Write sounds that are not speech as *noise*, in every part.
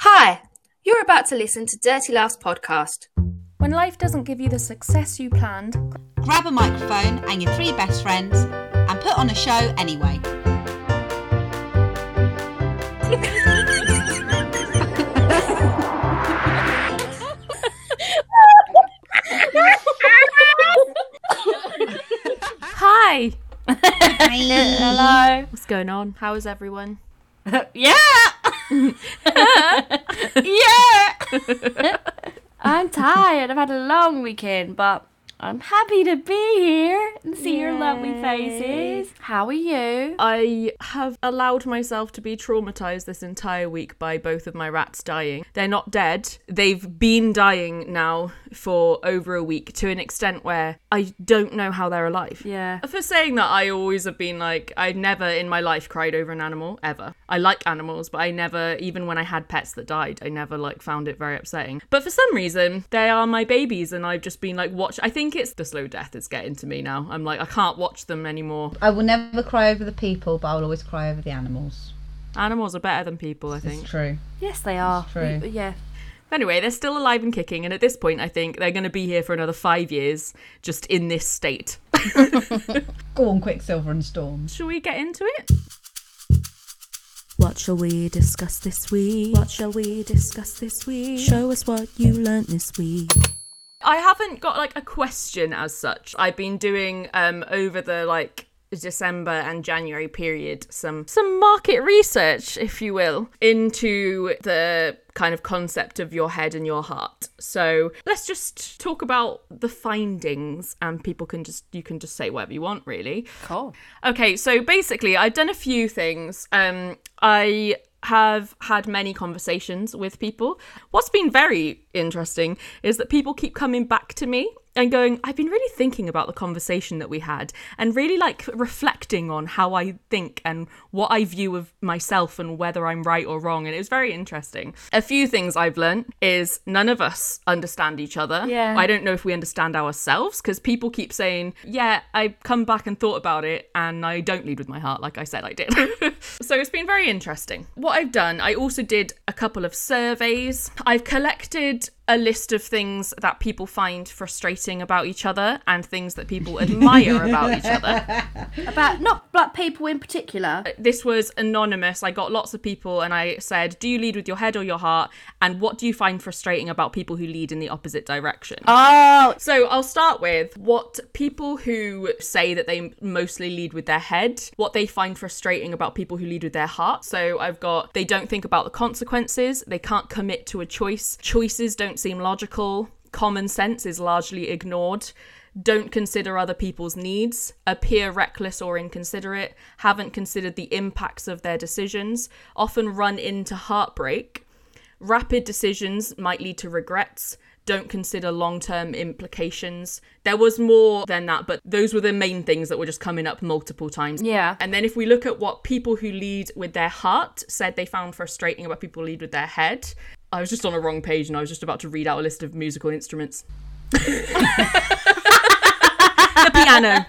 Hi, you're about to listen to Dirty Laughs podcast. When life doesn't give you the success you planned, grab a microphone and your three best friends and put on a show anyway. Hi! Hello. What's going on? How is everyone? *laughs* yeah. *laughs* yeah. I'm tired. I've had a long weekend, but I'm happy to be here and see your lovely faces. How are you? I have allowed myself to be traumatized this entire week by both of my rats dying. They're not dead. They've been dying now for over a week to an extent where I don't know how they're alive. Yeah. For saying that, I always have been like, I never in my life cried over an animal, ever. I like animals, but I never, even when I had pets that died, I never like found it very upsetting. But for some reason, they are my babies, and I've just been like, watch. I think it's the slow death that's getting to me now. I'm like, I can't watch them anymore. I will never cry over the people, but I will always cry over the animals. Animals are better than people, I think. It's true. Yes, they are. true. We- yeah. Anyway, they're still alive and kicking, and at this point, I think they're going to be here for another five years, just in this state. *laughs* Go on, Quicksilver and Storm. Shall we get into it? What shall we discuss this week? What shall we discuss this week? Show us what you learnt this week. I haven't got like a question as such. I've been doing um over the like December and January period some some market research, if you will, into the kind of concept of your head and your heart. So let's just talk about the findings and people can just you can just say whatever you want really. Cool. Okay, so basically, I've done a few things. Um, I have had many conversations with people. What's been very interesting is that people keep coming back to me and going, I've been really thinking about the conversation that we had and really like reflecting on how I think and what I view of myself and whether I'm right or wrong. And it was very interesting. A few things I've learned is none of us understand each other. Yeah. I don't know if we understand ourselves because people keep saying, Yeah, I come back and thought about it and I don't lead with my heart like I said I did. *laughs* so it's been very interesting. What I've done, I also did a couple of surveys. I've collected a list of things that people find frustrating about each other and things that people admire about each other. *laughs* About not black people in particular. Uh, this was anonymous. I got lots of people and I said, Do you lead with your head or your heart? And what do you find frustrating about people who lead in the opposite direction? Oh, So I'll start with what people who say that they mostly lead with their head, what they find frustrating about people who lead with their heart. So I've got they don't think about the consequences, they can't commit to a choice, choices don't seem logical, common sense is largely ignored. Don't consider other people's needs, appear reckless or inconsiderate, haven't considered the impacts of their decisions, often run into heartbreak, Rapid decisions might lead to regrets. Don't consider long term implications. There was more than that, but those were the main things that were just coming up multiple times. Yeah. And then if we look at what people who lead with their heart said they found frustrating about people who lead with their head, I was just on a wrong page and I was just about to read out a list of musical instruments. *laughs* the piano.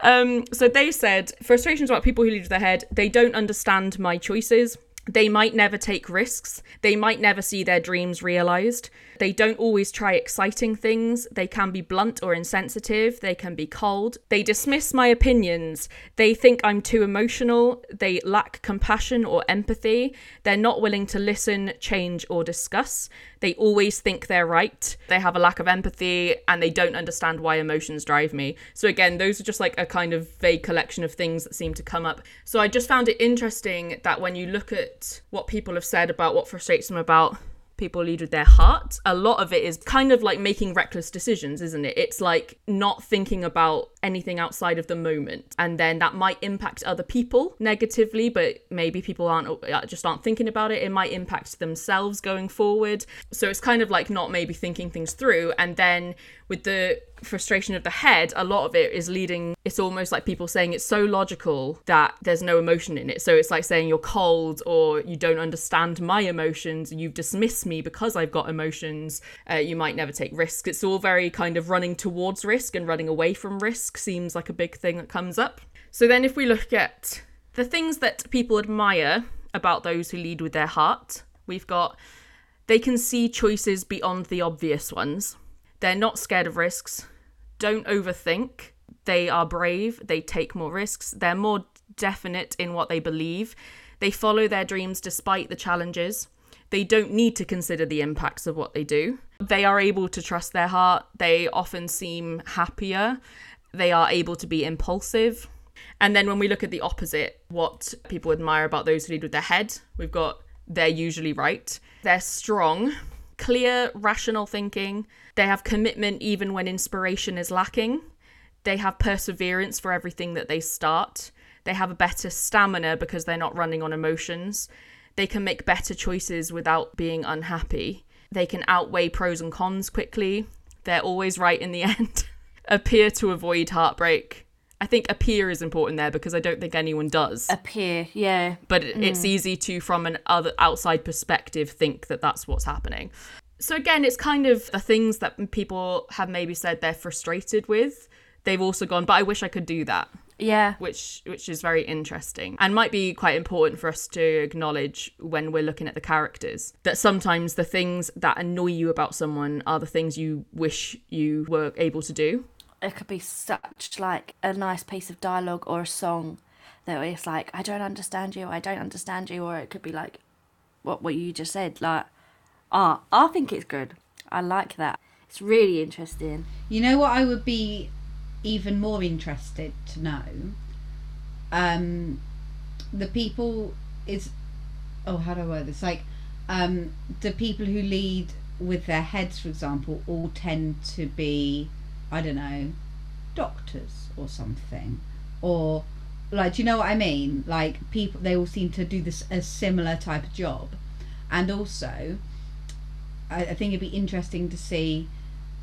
um, so they said frustrations about people who lead with their head. They don't understand my choices. They might never take risks. They might never see their dreams realized. They don't always try exciting things. They can be blunt or insensitive. They can be cold. They dismiss my opinions. They think I'm too emotional. They lack compassion or empathy. They're not willing to listen, change, or discuss. They always think they're right. They have a lack of empathy and they don't understand why emotions drive me. So, again, those are just like a kind of vague collection of things that seem to come up. So, I just found it interesting that when you look at what people have said about what frustrates them about people lead with their heart. A lot of it is kind of like making reckless decisions, isn't it? It's like not thinking about anything outside of the moment. And then that might impact other people negatively, but maybe people aren't uh, just aren't thinking about it. It might impact themselves going forward. So it's kind of like not maybe thinking things through. And then with the frustration of the head, a lot of it is leading, it's almost like people saying it's so logical that there's no emotion in it. So it's like saying you're cold or you don't understand my emotions, you've dismissed me because I've got emotions, uh, you might never take risks. It's all very kind of running towards risk and running away from risk seems like a big thing that comes up. So then if we look at the things that people admire about those who lead with their heart. We've got they can see choices beyond the obvious ones. They're not scared of risks. Don't overthink. They are brave. They take more risks. They're more definite in what they believe. They follow their dreams despite the challenges. They don't need to consider the impacts of what they do. They are able to trust their heart. They often seem happier. They are able to be impulsive. And then when we look at the opposite, what people admire about those who lead with their head, we've got they're usually right. They're strong, clear, rational thinking. They have commitment even when inspiration is lacking. They have perseverance for everything that they start. They have a better stamina because they're not running on emotions. They can make better choices without being unhappy. They can outweigh pros and cons quickly. They're always right in the *laughs* end. Appear to avoid heartbreak. I think appear is important there because I don't think anyone does. Appear, yeah. but it- it's mm. easy to, from an other outside perspective, think that that's what's happening. So again, it's kind of the things that people have maybe said they're frustrated with. They've also gone, but I wish I could do that Yeah. which which is very interesting and might be quite important for us to acknowledge when we're looking at the characters that sometimes the things that annoy you about someone are the things you wish you were able to do It could be such like a nice piece of dialogue or a song that it's like, I don't understand you, I don't understand you, or it could be like what what you just said. Like, ah, I think it's good. I like that. It's really interesting. You know what I would be even more interested to know? Um, the people is oh how do I word this? Like, um, the people who lead with their heads, for example, all tend to be I don't know, doctors or something, or like do you know what I mean? Like people, they all seem to do this a similar type of job, and also, I, I think it'd be interesting to see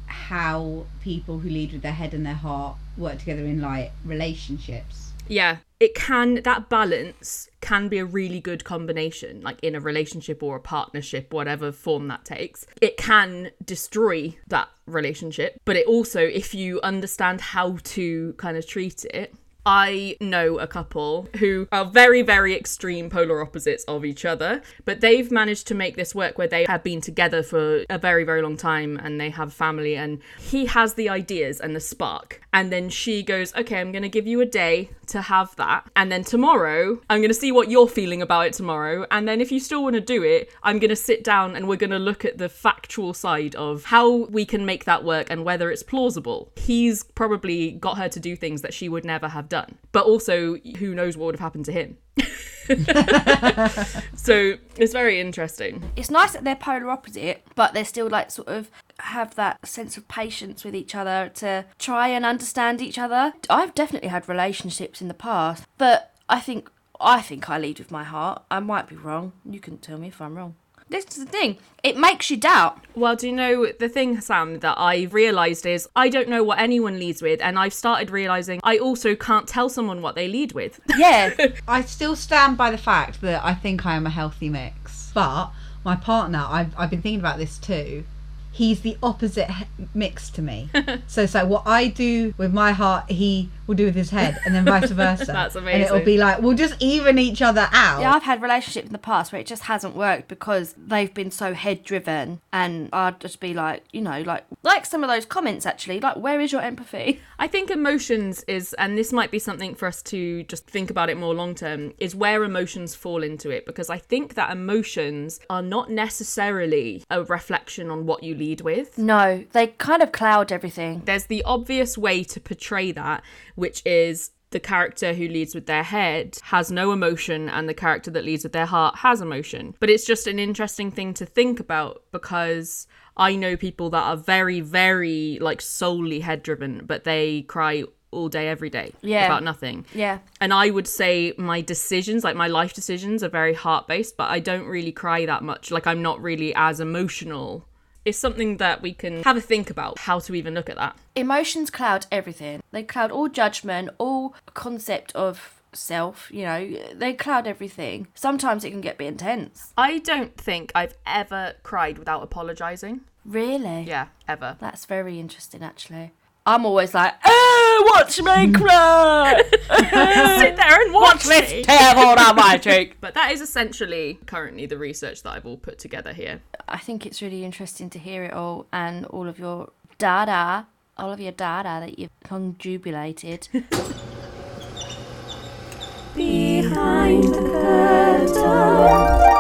how people who lead with their head and their heart work together in like relationships. Yeah. It can that balance can be a really good combination like in a relationship or a partnership whatever form that takes. It can destroy that relationship but it also if you understand how to kind of treat it I know a couple who are very, very extreme polar opposites of each other, but they've managed to make this work where they have been together for a very, very long time and they have family. And he has the ideas and the spark. And then she goes, Okay, I'm going to give you a day to have that. And then tomorrow, I'm going to see what you're feeling about it tomorrow. And then if you still want to do it, I'm going to sit down and we're going to look at the factual side of how we can make that work and whether it's plausible. He's probably got her to do things that she would never have done. But also, who knows what would have happened to him. *laughs* so it's very interesting. It's nice that they're polar opposite, but they're still like sort of have that sense of patience with each other to try and understand each other. I've definitely had relationships in the past, but I think I think I lead with my heart. I might be wrong. You can tell me if I'm wrong. This is the thing. It makes you doubt. Well, do you know the thing, Sam, that I've realised is I don't know what anyone leads with, and I've started realising I also can't tell someone what they lead with. *laughs* Yeah. I still stand by the fact that I think I am a healthy mix. But my partner, I've, I've been thinking about this too. He's the opposite he- mix to me. *laughs* so it's like what I do with my heart, he will do with his head, and then vice versa. *laughs* That's amazing. And it'll be like we'll just even each other out. Yeah, I've had relationships in the past where it just hasn't worked because they've been so head driven, and I'd just be like, you know, like like some of those comments actually, like where is your empathy? *laughs* I think emotions is, and this might be something for us to just think about it more long term, is where emotions fall into it. Because I think that emotions are not necessarily a reflection on what you lead with. No, they kind of cloud everything. There's the obvious way to portray that, which is the character who leads with their head has no emotion and the character that leads with their heart has emotion. But it's just an interesting thing to think about because I know people that are very, very like solely head driven, but they cry all day, every day Yeah. about nothing. Yeah. And I would say my decisions, like my life decisions, are very heart based, but I don't really cry that much. Like I'm not really as emotional. It's something that we can have a think about how to even look at that. Emotions cloud everything. They cloud all judgment, all concept of self, you know, they cloud everything. Sometimes it can get a bit intense. I don't think I've ever cried without apologizing. Really? Yeah, ever. That's very interesting actually. I'm always like, oh, watch me *laughs* cry. *laughs* Sit there and watch, watch me. this terrible on my cheek. *laughs* But that is essentially currently the research that I've all put together here. I think it's really interesting to hear it all and all of your data, all of your data that you've conjubulated. Behind the curtain.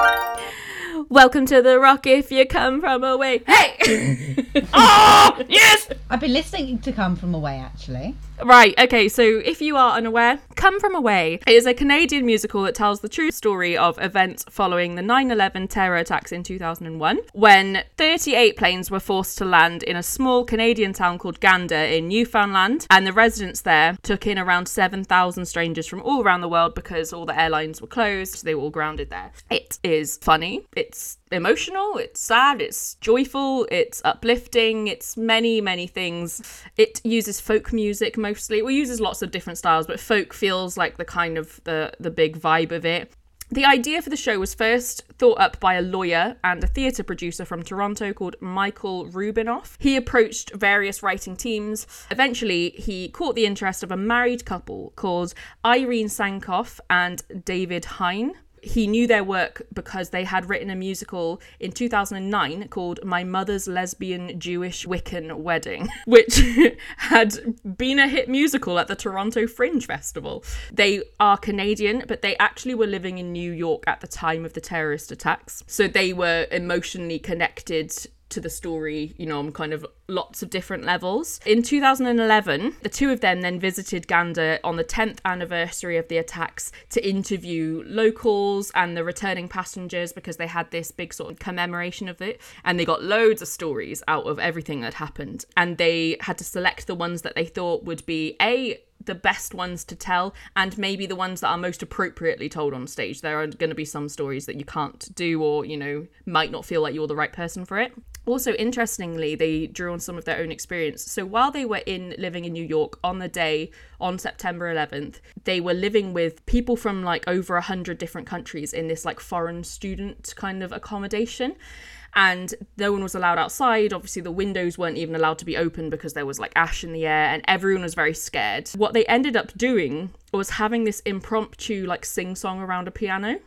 Welcome to the rock if you come from away. Hey! *laughs* Oh, yes! I've been listening to Come From Away actually. Right, okay, so if you are unaware, Come From Away is a Canadian musical that tells the true story of events following the 9 11 terror attacks in 2001, when 38 planes were forced to land in a small Canadian town called Gander in Newfoundland, and the residents there took in around 7,000 strangers from all around the world because all the airlines were closed, so they were all grounded there. It is funny, it's emotional, it's sad, it's joyful, it's uplifting, it's many, many things. It uses folk music mostly. It uses lots of different styles, but folk feels like the kind of the the big vibe of it. The idea for the show was first thought up by a lawyer and a theatre producer from Toronto called Michael Rubinoff. He approached various writing teams. Eventually, he caught the interest of a married couple called Irene Sankoff and David Hein he knew their work because they had written a musical in 2009 called My Mother's Lesbian Jewish Wiccan Wedding, *laughs* which *laughs* had been a hit musical at the Toronto Fringe Festival. They are Canadian, but they actually were living in New York at the time of the terrorist attacks. So they were emotionally connected to the story, you know, on kind of lots of different levels. In 2011, the two of them then visited Gander on the 10th anniversary of the attacks to interview locals and the returning passengers because they had this big sort of commemoration of it. And they got loads of stories out of everything that happened. And they had to select the ones that they thought would be A, the best ones to tell and maybe the ones that are most appropriately told on stage. There are going to be some stories that you can't do or, you know, might not feel like you're the right person for it. Also, interestingly, they drew on some of their own experience. So while they were in living in New York on the day on September 11th, they were living with people from like over a hundred different countries in this like foreign student kind of accommodation and no one was allowed outside. Obviously, the windows weren't even allowed to be open because there was like ash in the air, and everyone was very scared. What they ended up doing was having this impromptu like sing song around a piano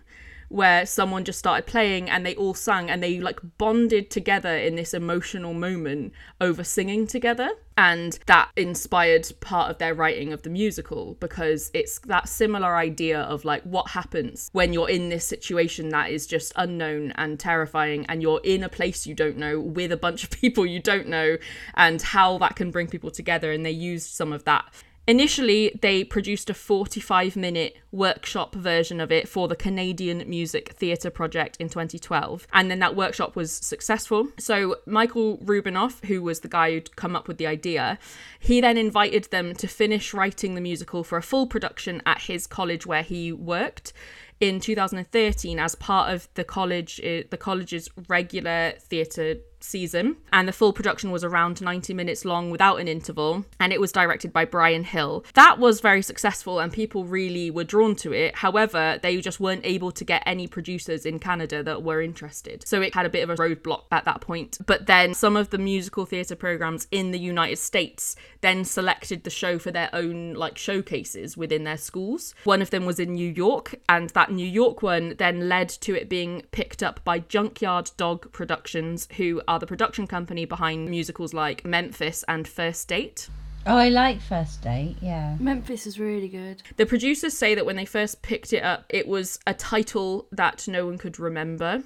where someone just started playing and they all sang and they like bonded together in this emotional moment over singing together. And that inspired part of their writing of the musical because it's that similar idea of like what happens when you're in this situation that is just unknown and terrifying and you're in a place you don't know with a bunch of *laughs* people you don't know and how that can bring people together. And they used some of that Initially, they produced a 45 minute workshop version of it for the Canadian Music Theatre Project in 2012, and then that workshop was successful. So, Michael Rubinoff, who was the guy who'd come up with the idea, he then invited them to finish writing the musical for a full production at his college where he worked in 2013 as part of the college uh, the college's regular theatre season and the full production was around 90 minutes long without an interval and it was directed by Brian Hill. That was very successful and people really were drawn to it. However, they just weren't able to get any producers in Canada that were interested. So it had a bit of a roadblock at that point. But then some of the musical theatre programs in the United States then selected the show for their own like showcases within their schools. One of them was in New York and that New York one then led to it being picked up by Junkyard Dog Productions who are the production company behind musicals like Memphis and First Date. Oh, I like First Date, yeah. Memphis is really good. The producers say that when they first picked it up, it was a title that no one could remember.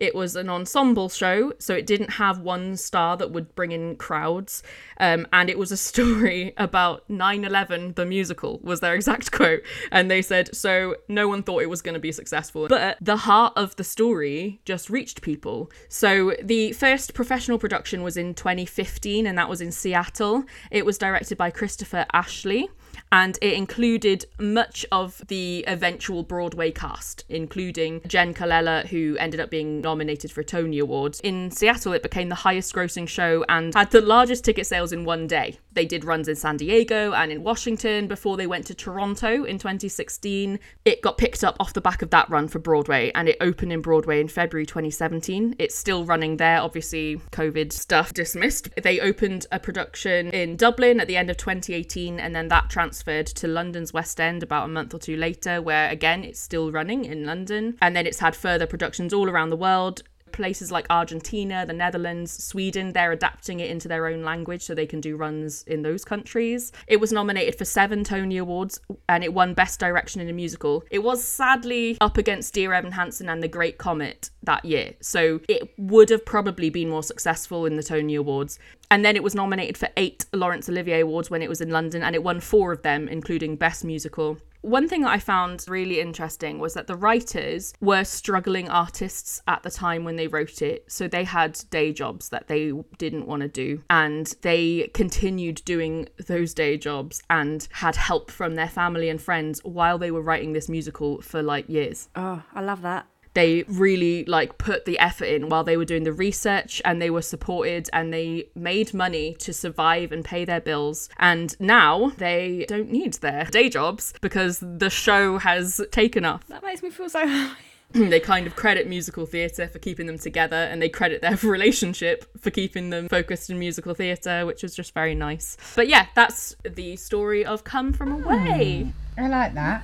It was an ensemble show, so it didn't have one star that would bring in crowds. Um, and it was a *laughs* story about 9 11, the musical, was their exact *laughs* quote. And they said, so no one thought it was going to be successful. But the heart of the story just reached people. So the first professional production was in 2015, and that was in Seattle. It was directed by Christopher Ashley and it included much of the eventual Broadway cast, including Jenn Colella, who ended up being nominated for a Tony Award. In Seattle, it became the highest grossing show and had the largest ticket sales in one day. They did runs in San Diego and in Washington before they went to Toronto in 2016. It got picked up off the back of that run for Broadway and it opened in Broadway in February 2017. It's still running there, obviously, COVID stuff dismissed. They opened a production in Dublin at the end of 2018 and then that transferred to London's West End about a month or two later, where again it's still running in London. And then it's had further productions all around the world places like Argentina, the Netherlands, Sweden, they're adapting it into their own language so they can do runs in those countries. It was nominated for seven Tony Awards and it won Best Direction in a Musical. It was sadly up against Dear Evan Hansen and The Great Comet that year, so it would have probably been more successful in the Tony Awards. And then it was nominated for eight Laurence Olivier Awards when it was in London, and it won four of them, including Best Musical. One thing that I found really interesting was that the writers were struggling artists at the time when they wrote it. So they had day jobs that they didn't want to do. And they continued doing those day jobs and had help from their family and friends while they were writing this musical for like years Oh, I love that. They really like put the effort in while they were doing the research and they were supported and they made money to survive and pay their bills. And now they don't need their *laughs* day jobs because the show has taken off. That makes me feel so *laughs* happy. *clears throat* they kind of credit musical theatre for keeping them together and they credit their *laughs* relationship for keeping them focused in musical theatre which was just very nice. But yeah that's the story of come from away hmm. I like that.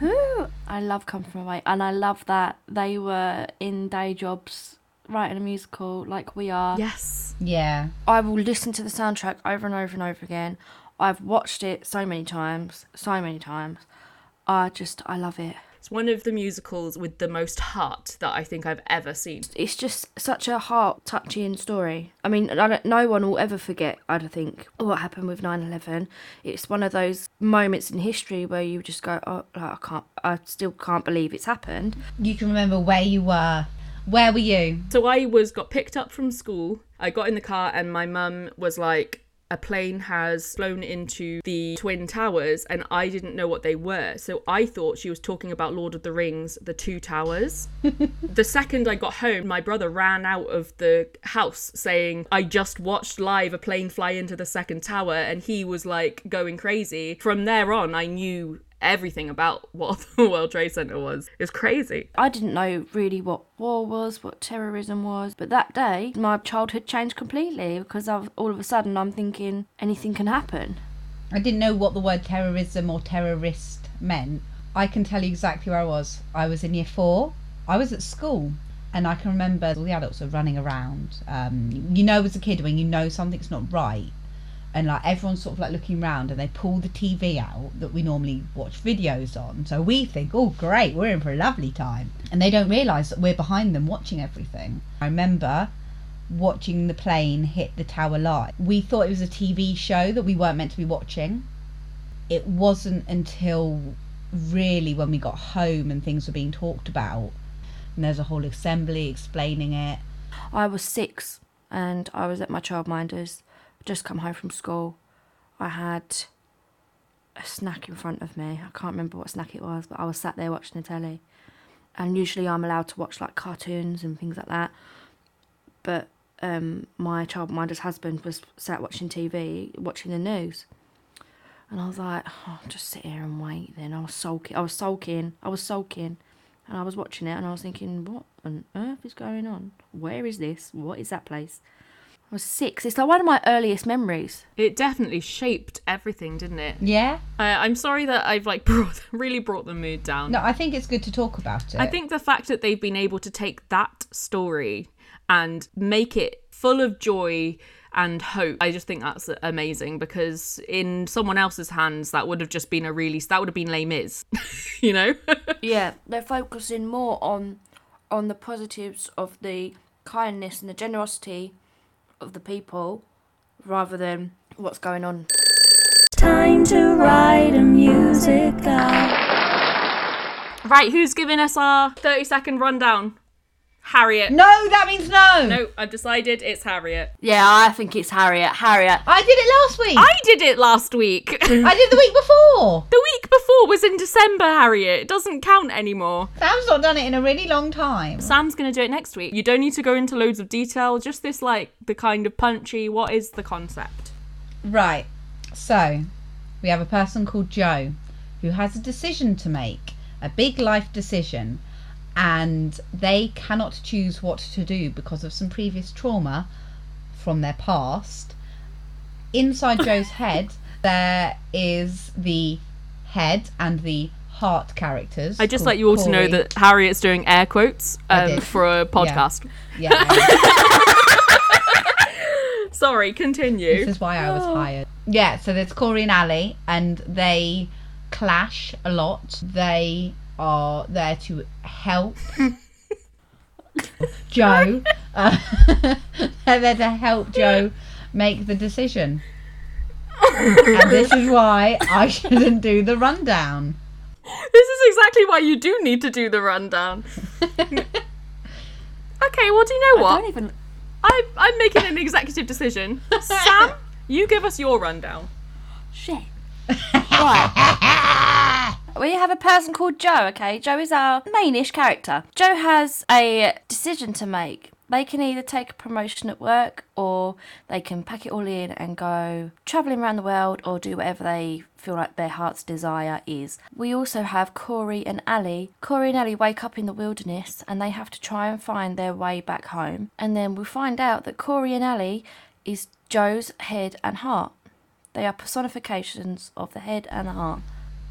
I love Come From Away, and I love that they were in day jobs writing a musical like we are. yes Yeah. I will listen to the soundtrack over and over and over again. I've watched it so many times, so many times. I just, I love it. It's one of the musicals with the most heart that i think i've ever seen It's just such a heart touching story. I mean, I don't, no one will ever forget, I don't think, oh, what happened with 9 11. It's one of those moments in history where you just go, oh, like, I can't, I still can't believe it's happened. You can remember where you were. Where were you? So I was got picked up from school. I got in the car and my mum was like, a plane has flown into the Twin Towers and I didn't know what they were. So I thought she was talking about Lord of the Rings, the two towers. *laughs* the second I got home, my brother ran out of the house saying, I just watched live a plane fly into the second tower and he was like going crazy. From there on, I knew everything about *laughs* what the World Trade Center was. It was crazy. I didn't know really what war was, what terrorism was, but that day my childhood changed completely because I've, all of a sudden I'm thinking anything can happen. I didn't know what the word terrorism or terrorist meant. I can tell you exactly where I was. I was in year four. I was at school. And I can remember all the adults were running around. Um, you know, as a kid, when you know something's not right, and like everyone's sort of like looking around and they pull the TV out that we normally watch videos on. So we think, oh, great, we're in for a lovely time. And they don't realise that we're behind them watching everything. I remember watching the plane hit the tower live. We thought it was a TV show that we weren't meant to be watching. It wasn't until really when we got home and things were being talked about, and there's a whole assembly explaining it. I was six and I was at my childminder's, just come home from school. I had a snack in front of me. I can't remember what snack it was, but I was sat there watching the telly. And usually I'm allowed to watch like cartoons and things like that. But um, my childminder's husband was sat watching TV, watching the news. And I was like, oh, just sit here and wait then. I was sulking. I was sulking. I was sulking. And I was watching it and I was thinking, what on earth is going on? Where is this? What is that place? I was six. It's like one of my earliest memories. It definitely shaped everything, didn't it? Yeah? I, I'm sorry that I've like *laughs* brought really brought the mood down. No, I think it's good to talk about it. I think the fact that they've been able to take that story and make it full of joy and hope, I just think that's amazing because in someone else's hands, that would have just been a really that would have been lame is, *laughs* you know. *laughs* Yeah, they're focusing more on on the positives of the kindness and the generosity of the people rather than what's going on. Time to write a musical. right, who's giving us our thirty second rundown? Harriet. No, that means no. No, I've decided it's Harriet. Yeah, I think it's Harriet. Harriet. I did it last week. I did it last week. *laughs* I did the week before. The week before was in December, Harriet. It doesn't count anymore. Sam's not done it in a really long time. Sam's going to do it next week. You don't need to go into loads of detail, just this, like, the kind of punchy, what is the concept? Right. So, we have a person called Joe who has a decision to make, a big life decision, and they cannot choose what to do because of some previous trauma from their past. Inside *laughs* Joe's head, there is the head and the heart characters. I just like you all to know Corey. that Harriet's doing air quotes um, for a podcast. Yeah, *laughs* Sorry, continue. this is why I was hired. Yeah, so there's Corey and Ali, and they clash a lot. They are there to help *laughs* Joe. Uh, *laughs* they're there to help Joe make the decision. and this is why I shouldn't do the rundown. This is exactly why you do need to do the rundown. *laughs* okay, well, do you know I what? don't even. I, I'm making an executive decision. Sam, you give us your rundown. Shit. right. We have a person called Joe, okay? Joe is our mainish character. Joe has a decision to make. They can either take a promotion at work or they can pack it all in and go travelling around the world or do whatever they feel like their heart's desire is. We also have Corey and Ali. Corey and Ali wake up in the wilderness and they have to try and find their way back home. And then we find out that Corey and Ali is Joe's head and heart. They are personifications of the head and the heart.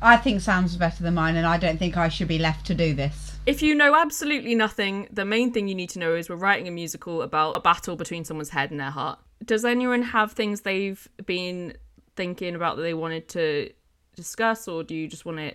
I think Sam's better than mine, and I don't think I should be left to do this. If you know absolutely nothing, the main thing you need to know is we're writing a musical about a battle between someone's head and their heart. Does anyone have things they've been thinking about that they wanted to discuss, or do you just want to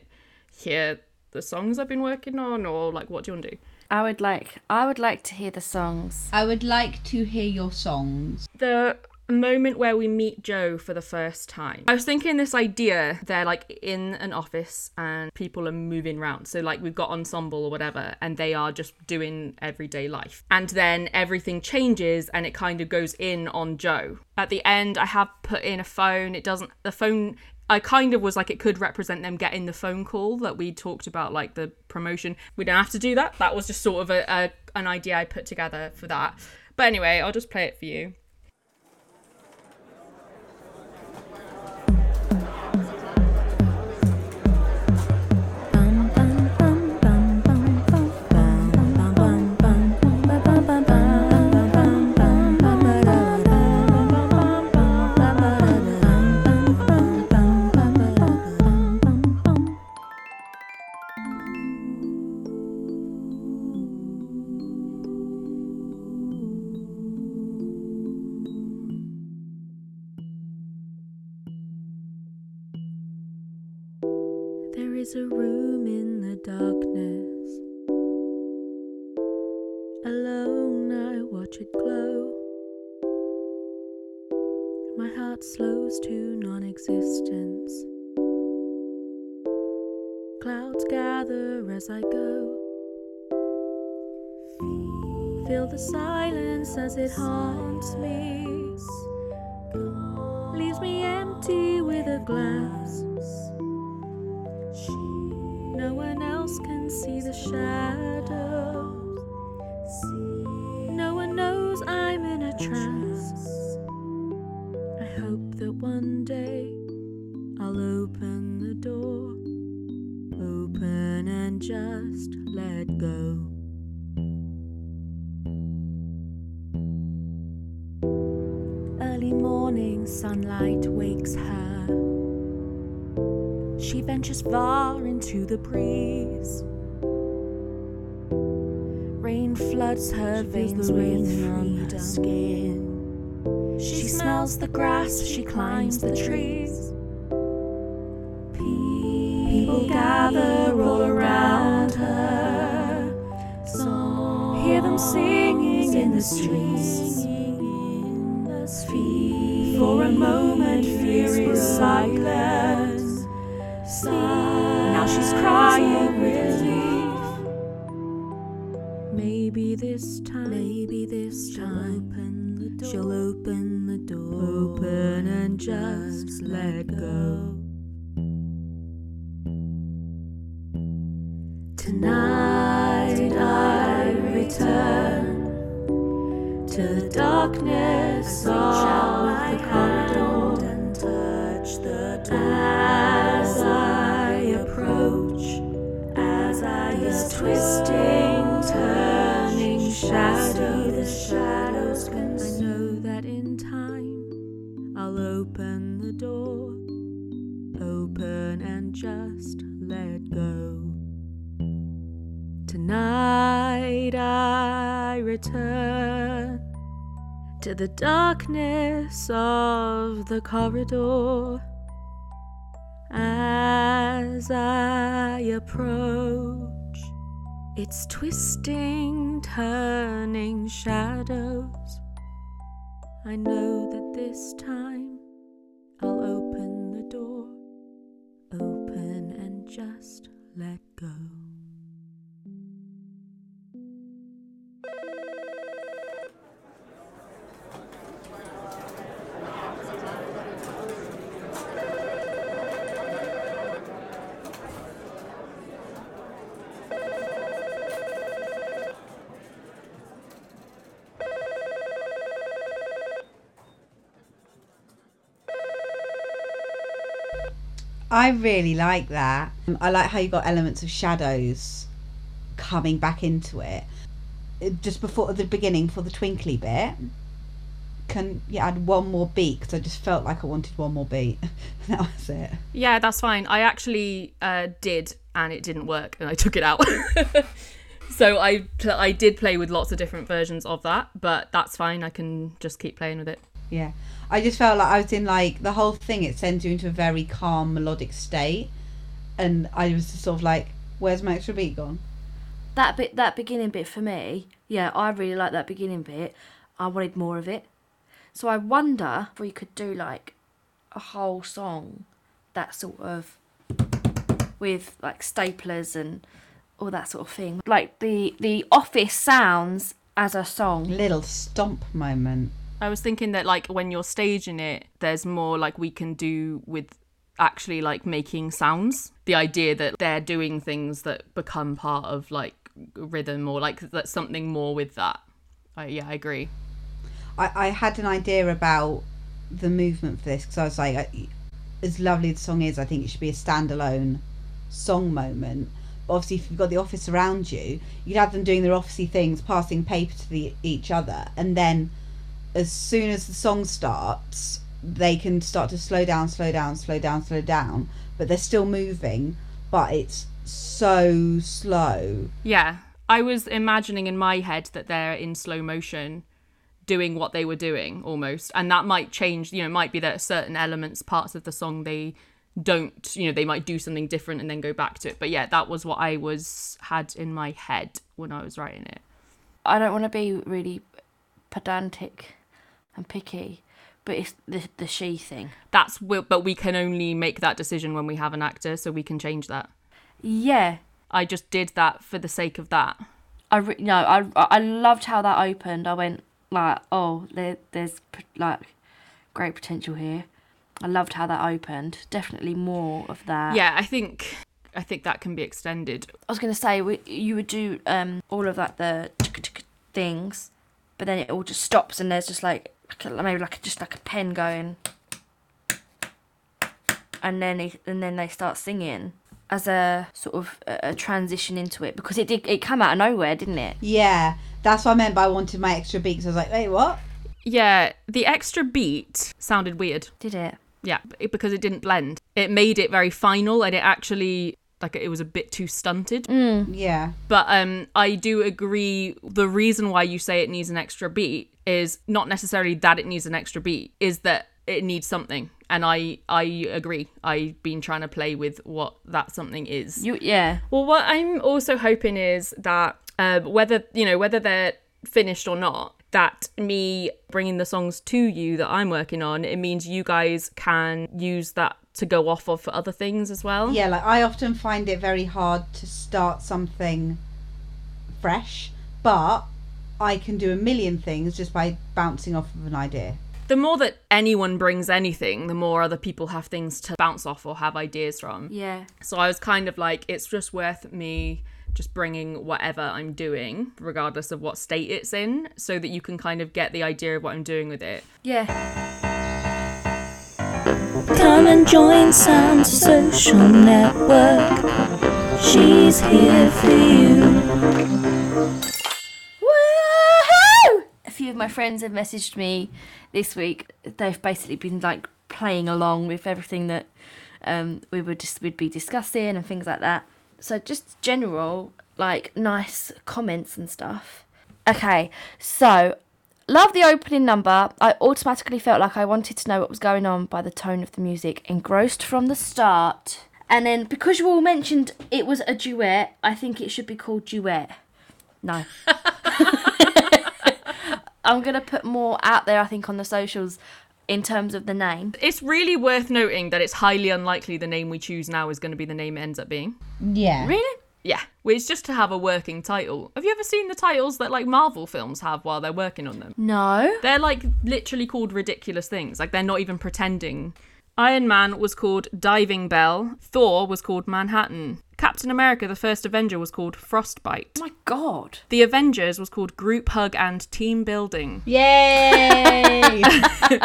hear the songs I've been working on, or like what do you want to do? I would like I would like to hear the songs. I would like to hear your songs. the moment where we meet Joe for the first time. I was thinking this idea they're like in an office and people are moving around. So like we've got ensemble or whatever and they are just doing everyday life. And then everything changes and it kind of goes in on Joe. At the end I have put in a phone. It doesn't the phone I kind of was like it could represent them getting the phone call that we talked about, like the promotion. We don't have to do that. That was just sort of a, a an idea I put together for that. But anyway, I'll just play it for you. That one day I'll open the door. Open and just let go. Early morning sunlight wakes her. She ventures far into the breeze. Rain floods her veins with freedom. Skin. Smells the grass, she climbs the trees. People gather all around her. Hear them singing in the streets. And just let go. Tonight I return to the darkness of the corridor and touch the As I approach, as I is twisting, turning shadow, the shadows can open the door, open and just let go. Tonight I return to the darkness of the corridor. As I approach, it's twisting, turning shadows. I know that this time I'll open the door, open and just let go. I really like that. I like how you got elements of shadows coming back into it. Just before the beginning, for the twinkly bit, can you add one more beat? Because I just felt like I wanted one more beat. *laughs* that was it. Yeah, that's fine. I actually uh, did, and it didn't work, and I took it out. *laughs* so I I did play with lots of different versions of that, but that's fine. I can just keep playing with it. Yeah. I just felt like I was in like the whole thing. It sends you into a very calm melodic state, and I was just sort of like, "Where's my extra beat gone?" That bit, that beginning bit for me, yeah, I really like that beginning bit. I wanted more of it. So I wonder if we could do like a whole song that sort of with like staplers and all that sort of thing. Like the the office sounds as a song. Little stomp moment. I was thinking that like when you're staging it, there's more like we can do with actually like making sounds. The idea that they're doing things that become part of like rhythm or like that's something more with that. I, yeah, I agree. I, I had an idea about the movement for this because I was like, I- as lovely the song is, I think it should be a standalone song moment. But obviously, if you've got the office around you, you'd have them doing their officey things, passing paper to the, each other, and then as soon as the song starts, they can start to slow down, slow down, slow down, slow down. But they're still moving, but it's so slow. Yeah, I was imagining in my head that they're in slow motion doing what they were doing almost. And that might change you know it might be that certain elements parts of the song they don't you know they might do something different and then go back to it. But yeah that was what i was had in my head when i was writing it. I don't want to be really pedantic and picky, but it's the the she thing. that's but we can only make that decision when we have an actor so we can change that Yeah, i just did that for the sake of that I re- no, I I loved how that opened. I went like, oh, there, there's like great potential here. I loved how that opened. Definitely more of that. yeah i think i think that can be extended I was gonna say we, you would do um all of like the things, but then it all just stops and there's just like, like a- maybe like just like a pen going, and then it, and then they start singing as a sort of a, a transition into it because it did it come out of nowhere, didn't it? Yeah, that's what I meant by I wanted my extra beat. 'cause I was like, wait, what? yeah the extra beat sounded weird Did it? yeah because it didn't blend it made it very final and it actually like it was a bit too stunted Yeah. but um i do agree the reason why you say it needs an extra beat is not necessarily that it needs an extra beat is that it needs something and i i agree i've been trying to play with what that something is You yeah. well, what I'm also hoping is that uh, whether you know whether they're finished or not, that me bringing the songs to you that I'm working on, it means you guys can use that to go off of for other things as well. Yeah, like I often find it very hard to start something fresh, but I can do a million things just by bouncing off of an idea. The more that anyone brings anything, the more other people have things to bounce off or have ideas from. Yeah. So I was kind of like, it's just worth me just bringing whatever I'm doing, regardless of what state it's in, so that you can kind of get the idea of what I'm doing with it. Yeah. Come and join Sam's social network. She's here for you. My friends have messaged me this week. They've basically been like playing along with everything that um, we would just would be discussing and things like that. So just general like nice comments and stuff. Okay, so love the opening number. I automatically felt like I wanted to know what was going on by the tone of the music. Engrossed from the start. And then because you all mentioned it was a duet, I think it should be called duet. No. *laughs* I'm gonna put more out there. I think on the socials in terms of the name. It's really worth noting that it's highly unlikely the name we choose now is going to be the name it ends up being. Yeah. Really? Yeah, well, it's just to have a working title. Have you ever seen the titles that like Marvel films have while they're working on them? No. They're like literally called ridiculous things. Like they're not even pretending. Iron Man was called Diving Bell. Thor was called Manhattan. Captain America, the first Avenger, was called Frostbite. Oh my god. The Avengers was called Group Hug and Team Building. Yay! *laughs*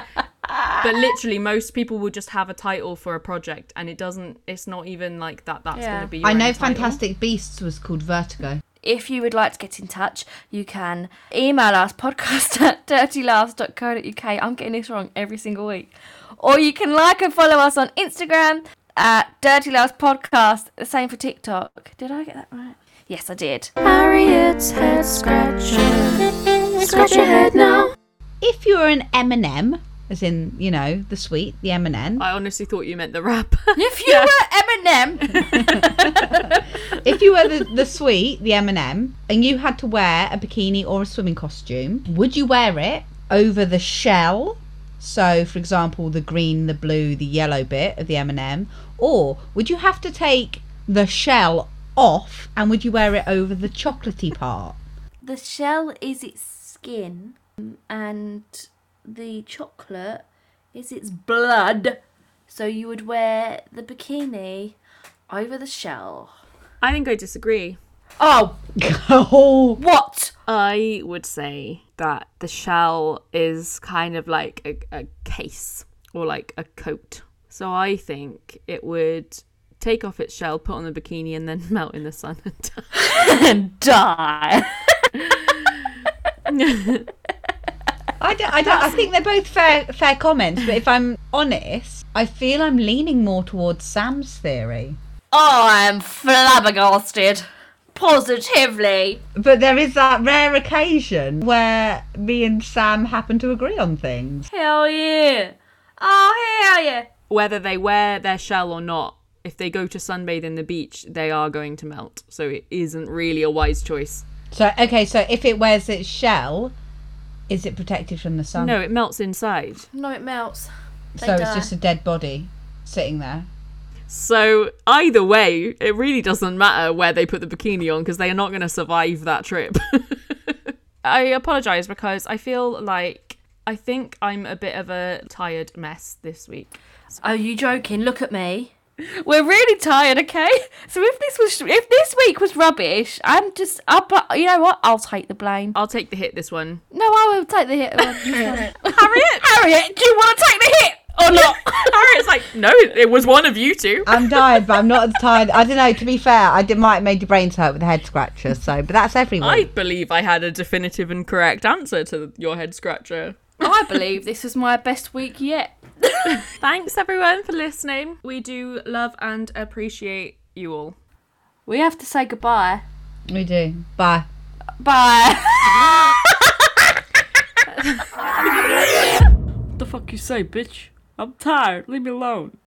But literally, most people will just have a title for a project, and it doesn't. It's not even like that. That's Yeah. going to be. Your I know own title. Fantastic Beasts was called Vertigo. If you would like to get in touch, you can email us podcast at dirtylaughs.co.uk. I'm getting this wrong every single week. Or you can like and follow us on Instagram at Dirty Laughs Podcast. The same for TikTok. Did I get that right? Yes, I did. Harriet's head scratcher. Scratch your head now. If you're an M&M, as in, you know, the sweet, the M&M. I honestly thought you meant the rap. If you were Eminem, *laughs* if you were the, the sweet, the M&M, and you had to wear a bikini or a swimming costume, would you wear it over the shell? So, for example, the green, the blue, the yellow bit of the M&M, or would you have to take the shell off and would you wear it over the chocolatey part? the shell is its skin, and the chocolate is its blood. So you would wear the bikini over the shell. I think I disagree. Oh, oh, *laughs* what? I would say that the shell is kind of like a, a case or like a coat. So I think it would take off its shell, put on the bikini, and then *laughs* melt in the sun and die. And die. I don't, I don't. I think they're both fair, fair comments. But if I'm honest, I feel I'm leaning more towards Sam's theory. Oh, I am flabbergasted. Positively. But there is that rare occasion where me and Sam happen to agree on things. Hell yeah. Oh, hell yeah. Whether they wear their shell or not, if they go to sunbathe in the beach, they are going to melt. So it isn't really a wise choice. So okay, so if it wears its shell, is it protected from the sun? No, it melts inside. No, it melts. They So it's just a dead body sitting there. So either way, it really doesn't matter where they put the bikini on because they are not going to survive that trip. *laughs* I apologize because I feel like I think I'm a bit of a tired mess this week. Are you joking? Look at me. We're really tired, okay? So if this was if this week was rubbish, I'm just up. You know what? I'll take the blame. I'll take the hit this one. No, I will take the hit. *laughs* Harriet! Harriet, do you want to take the hit or not? *laughs* Harriet's like, no, it was one of you two. *laughs* I'm tired, but I'm not as tired. I don't know. To be fair, I did, might have made your brains hurt with a head scratcher. So, but that's everyone. I believe I had a definitive and correct answer to your head scratcher. I believe this was my best week yet. *laughs* Thanks everyone for listening. We do love and appreciate you all. We have to say goodbye. We do. Bye. Bye. what *laughs* the fuck you say, bitch? I'm tired. Leave me alone.